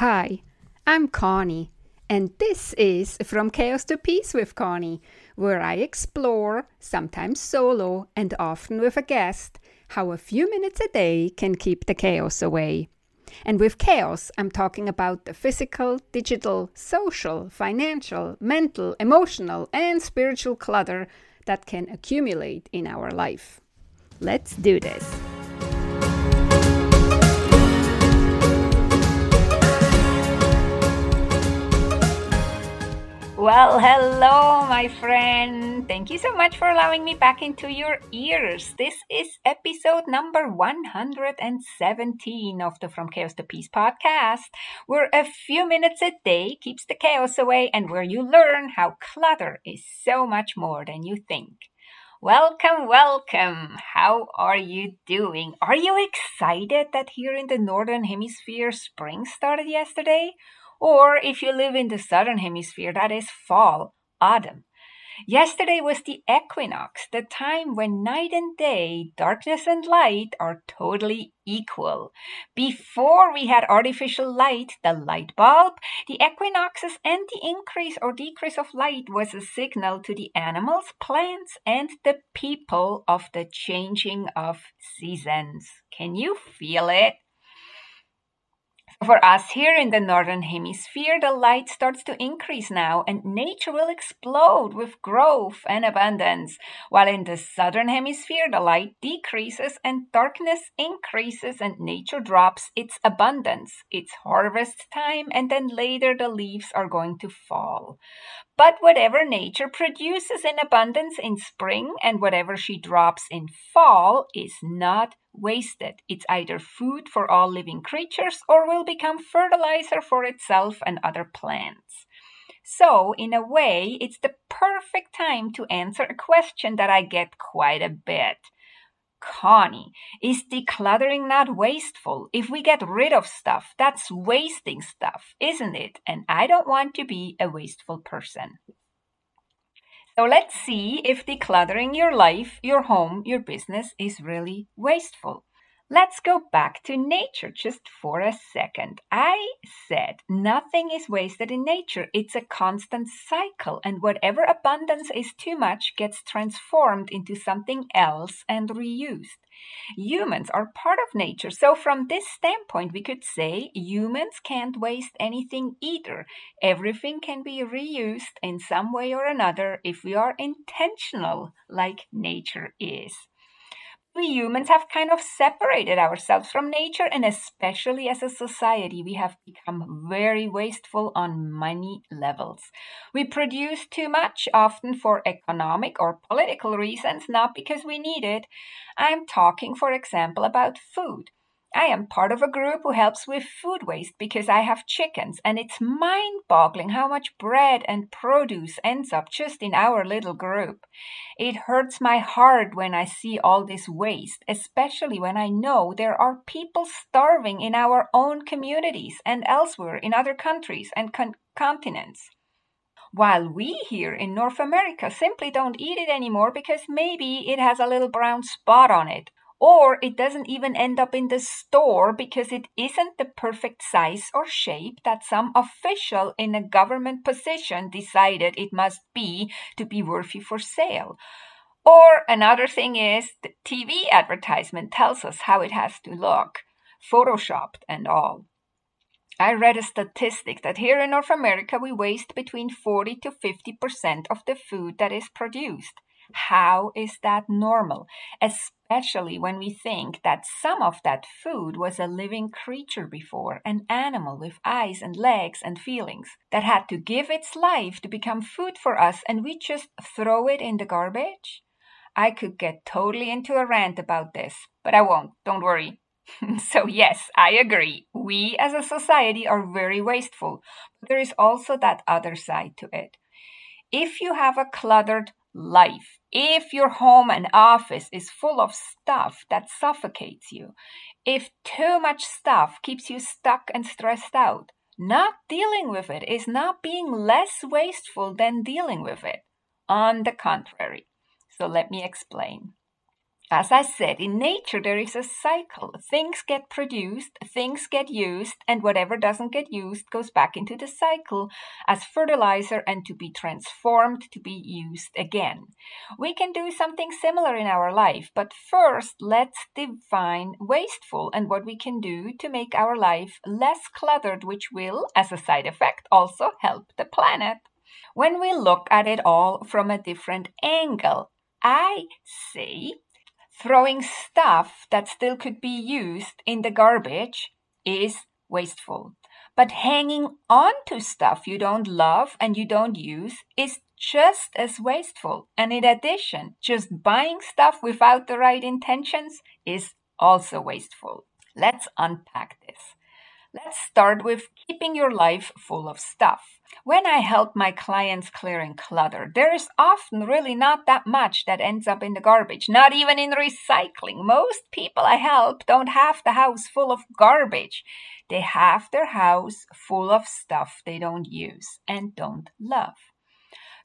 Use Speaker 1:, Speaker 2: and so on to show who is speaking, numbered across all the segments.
Speaker 1: Hi, I'm Conny, and this is From Chaos to Peace with Conny, where I explore, sometimes solo and often with a guest, how a few minutes a day can keep the chaos away. And with chaos, I'm talking about the physical, digital, social, financial, mental, emotional, and spiritual clutter that can accumulate in our life. Let's do this. Well, hello, my friend. Thank you so much for allowing me back into your ears. This is episode number 117 of the From Chaos to Peace podcast, where a few minutes a day keeps the chaos away and where you learn how clutter is so much more than you think. Welcome, welcome. How are you doing? Are you excited that here in the Northern Hemisphere spring started yesterday? Or if you live in the southern hemisphere, that is fall, autumn. Yesterday was the equinox, the time when night and day, darkness and light are totally equal. Before we had artificial light, the light bulb, the equinoxes and the increase or decrease of light was a signal to the animals, plants, and the people of the changing of seasons. Can you feel it? For us here in the northern hemisphere, the light starts to increase now and nature will explode with growth and abundance. While in the southern hemisphere, the light decreases and darkness increases and nature drops its abundance. It's harvest time and then later the leaves are going to fall. But whatever nature produces in abundance in spring and whatever she drops in fall is not wasted. It's either food for all living creatures or will become fertilizer for itself and other plants. So, in a way, it's the perfect time to answer a question that I get quite a bit. Conny, is decluttering not wasteful? If we get rid of stuff, that's wasting stuff, isn't it? And I don't want to be a wasteful person. So let's see if decluttering your life, your home, your business is really wasteful. Let's go back to nature just for a second. I said nothing is wasted in nature. It's a constant cycle, and whatever abundance is too much gets transformed into something else and reused. Humans are part of nature, so from this standpoint, we could say humans can't waste anything either. Everything can be reused in some way or another if we are intentional, like nature is we humans have kind of separated ourselves from nature, and especially as a society, we have become very wasteful on many levels. We produce too much, often for economic or political reasons, not because we need it. I'm talking, for example, about food. I am part of a group who helps with food waste because I have chickens, and it's mind boggling how much bread and produce ends up just in our little group. It hurts my heart when I see all this waste, especially when I know there are people starving in our own communities and elsewhere in other countries and con- continents while we here in North America simply don't eat it anymore because maybe it has a little brown spot on it, or it doesn't even end up in the store because it isn't the perfect size or shape that some official in a government position decided it must be to be worthy for sale. Or another thing is the TV advertisement tells us how it has to look, photoshopped and all. I read a statistic that here in North America we waste between 40 to 50% of the food that is produced. How is that normal? Especially when we think that some of that food was a living creature before, an animal with eyes and legs and feelings that had to give its life to become food for us, and we just throw it in the garbage? I could get totally into a rant about this, but I won't. Don't worry. so, yes, I agree. We as a society are very wasteful, but there is also that other side to it. If you have a cluttered life, if your home and office is full of stuff that suffocates you, if too much stuff keeps you stuck and stressed out, not dealing with it is not being less wasteful than dealing with it. On the contrary. So let me explain. As I said, in nature there is a cycle. Things get produced, things get used, and whatever doesn't get used goes back into the cycle as fertilizer and to be transformed to be used again. We can do something similar in our life, but first let's define wasteful and what we can do to make our life less cluttered, which will, as a side effect, also help the planet. When we look at it all from a different angle, I say throwing stuff that still could be used in the garbage is wasteful. But hanging on to stuff you don't love and you don't use is just as wasteful. And in addition, just buying stuff without the right intentions is also wasteful. Let's unpack this. Let's start with keeping your life full of stuff. When I help my clients clearing clutter, there is often really not that much that ends up in the garbage, not even in recycling. Most people I help don't have the house full of garbage. They have their house full of stuff they don't use and don't love.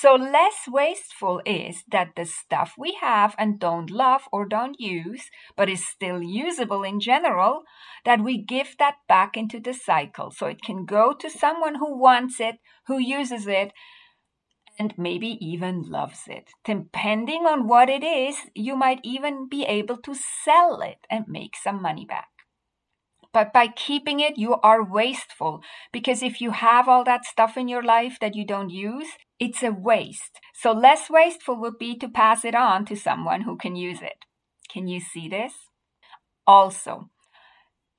Speaker 1: So, less wasteful is that the stuff we have and don't love or don't use, but is still usable in general, that we give that back into the cycle so it can go to someone who wants it, who uses it, and maybe even loves it. Depending on what it is, you might even be able to sell it and make some money back. But by keeping it, you are wasteful because if you have all that stuff in your life that you don't use, it's a waste. So less wasteful would be to pass it on to someone who can use it. Can you see this? Also,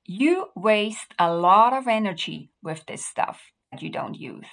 Speaker 1: you waste a lot of energy with this stuff that you don't use.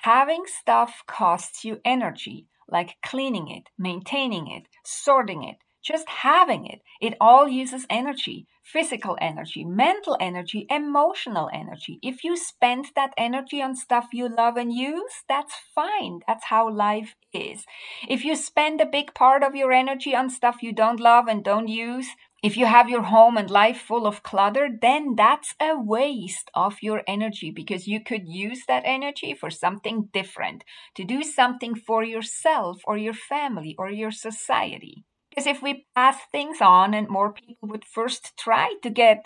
Speaker 1: Having stuff costs you energy, like cleaning it, maintaining it, sorting it, just having it. It all uses energy physical energy, mental energy, emotional energy. If you spend that energy on stuff you love and use, that's fine. That's how life is. If you spend a big part of your energy on stuff you don't love and don't use, if you have your home and life full of clutter, then that's a waste of your energy because you could use that energy for something different, to do something for yourself or your family or your society. Because if we pass things on and more people would first try to get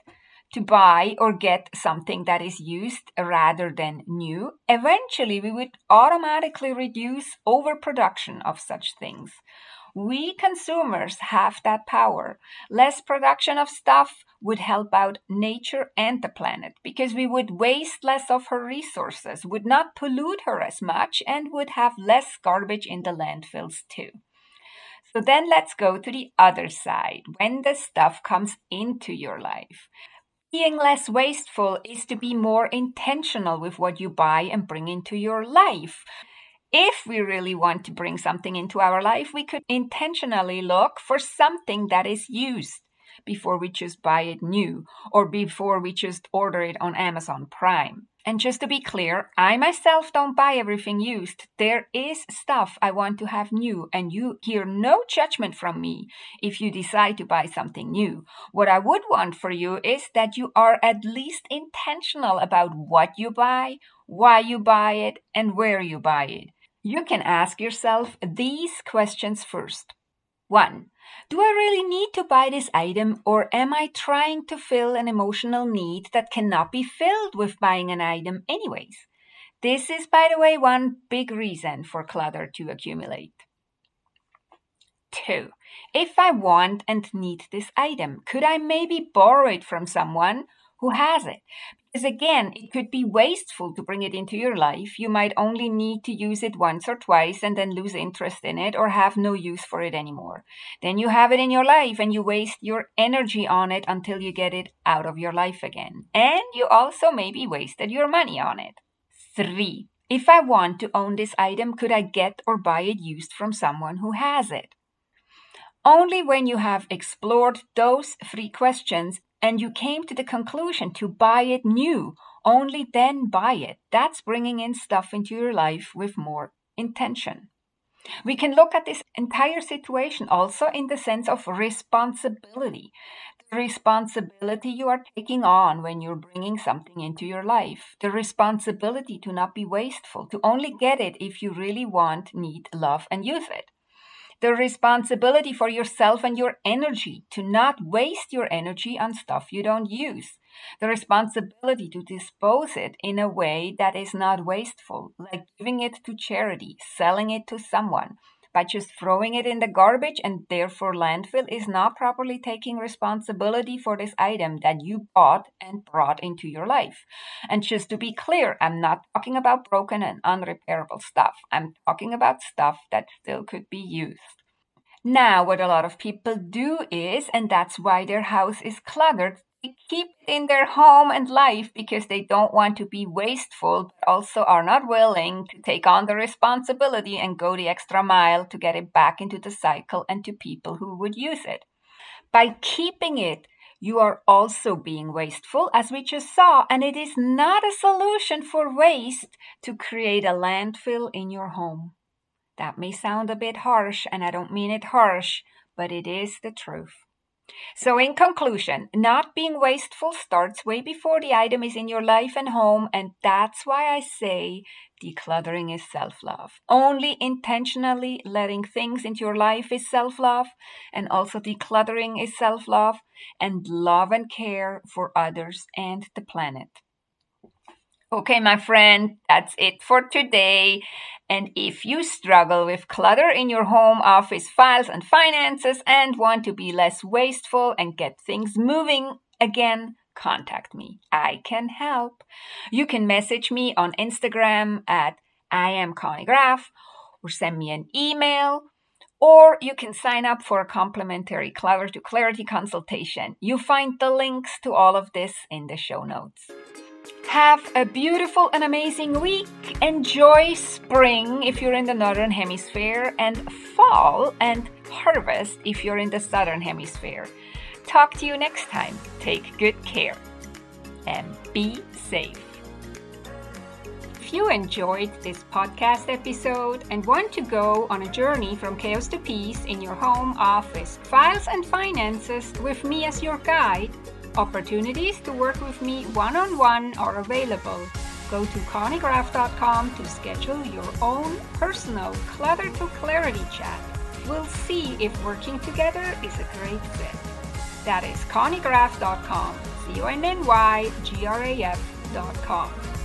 Speaker 1: to buy or get something that is used rather than new, eventually we would automatically reduce overproduction of such things. We consumers have that power. Less production of stuff would help out nature and the planet because we would waste less of her resources, would not pollute her as much, and would have less garbage in the landfills too. So then let's go to the other side when the stuff comes into your life. Being less wasteful is to be more intentional with what you buy and bring into your life. If we really want to bring something into our life, we could intentionally look for something that is used before we just buy it new or before we just order it on Amazon Prime. And just to be clear, I myself don't buy everything used. There is stuff I want to have new, and you hear no judgment from me if you decide to buy something new. What I would want for you is that you are at least intentional about what you buy, why you buy it, and where you buy it. You can ask yourself these questions first. 1. Do I really need to buy this item or am I trying to fill an emotional need that cannot be filled with buying an item anyways? This is, by the way, one big reason for clutter to accumulate. 2. If I want and need this item, could I maybe borrow it from someone who has it? Because again, it could be wasteful to bring it into your life. You might only need to use it once or twice and then lose interest in it or have no use for it anymore. Then you have it in your life and you waste your energy on it until you get it out of your life again. And you also maybe wasted your money on it. Three, if I want to own this item, could I get or buy it used from someone who has it? Only when you have explored those three questions and you came to the conclusion to buy it new, only then buy it. That's bringing in stuff into your life with more intention. We can look at this entire situation also in the sense of responsibility. The responsibility you are taking on when you're bringing something into your life. The responsibility to not be wasteful, to only get it if you really want, need, love, and use it. The responsibility for yourself and your energy, to not waste your energy on stuff you don't use. The responsibility to dispose it in a way that is not wasteful, like giving it to charity, selling it to someone. By just throwing it in the garbage and therefore landfill is not properly taking responsibility for this item that you bought and brought into your life. And just to be clear, I'm not talking about broken and unrepairable stuff. I'm talking about stuff that still could be used. Now, what a lot of people do is, and that's why their house is cluttered, they keep it in their home and life because they don't want to be wasteful, but also are not willing to take on the responsibility and go the extra mile to get it back into the cycle and to people who would use it. By keeping it, you are also being wasteful, as we just saw, and it is not a solution for waste to create a landfill in your home. That may sound a bit harsh, and I don't mean it harsh, but it is the truth. So, in conclusion, not being wasteful starts way before the item is in your life and home, and that's why I say decluttering is self love. Only intentionally letting things into your life is self love, and also decluttering is self love, and love and care for others and the planet. Okay, my friend, that's it for today. And if you struggle with clutter in your home office files and finances and want to be less wasteful and get things moving again, contact me. I can help. You can message me on Instagram at I am Conny Graf or send me an email or you can sign up for a complimentary Clutter to Clarity consultation. You find the links to all of this in the show notes. Have a beautiful and amazing week. Enjoy spring if you're in the northern hemisphere, and fall and harvest if you're in the southern hemisphere. Talk to you next time. Take good care and be safe. If you enjoyed this podcast episode and want to go on a journey from chaos to peace in your home office, files, and finances with me as your guide, Opportunities to work with me one on one are available. Go to connygraf.com to schedule your own personal Clutter to Clarity chat. We'll see if working together is a great fit. That is connygraf.com, C O N N Y G R A F.com.